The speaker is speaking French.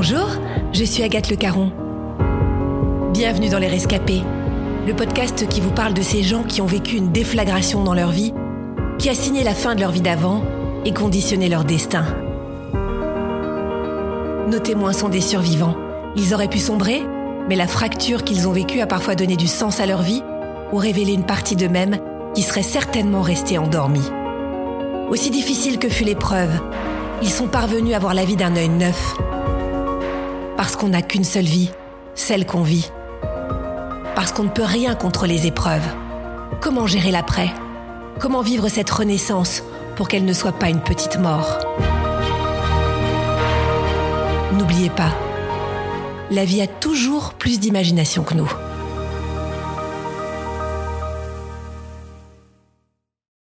Bonjour, je suis Agathe Le Caron. Bienvenue dans Les Rescapés, le podcast qui vous parle de ces gens qui ont vécu une déflagration dans leur vie, qui a signé la fin de leur vie d'avant et conditionné leur destin. Nos témoins sont des survivants. Ils auraient pu sombrer, mais la fracture qu'ils ont vécue a parfois donné du sens à leur vie ou révélé une partie d'eux-mêmes qui serait certainement restée endormie. Aussi difficile que fut l'épreuve, ils sont parvenus à voir la vie d'un œil neuf. Parce qu'on n'a qu'une seule vie, celle qu'on vit. Parce qu'on ne peut rien contre les épreuves. Comment gérer l'après? Comment vivre cette renaissance pour qu'elle ne soit pas une petite mort? N'oubliez pas, la vie a toujours plus d'imagination que nous.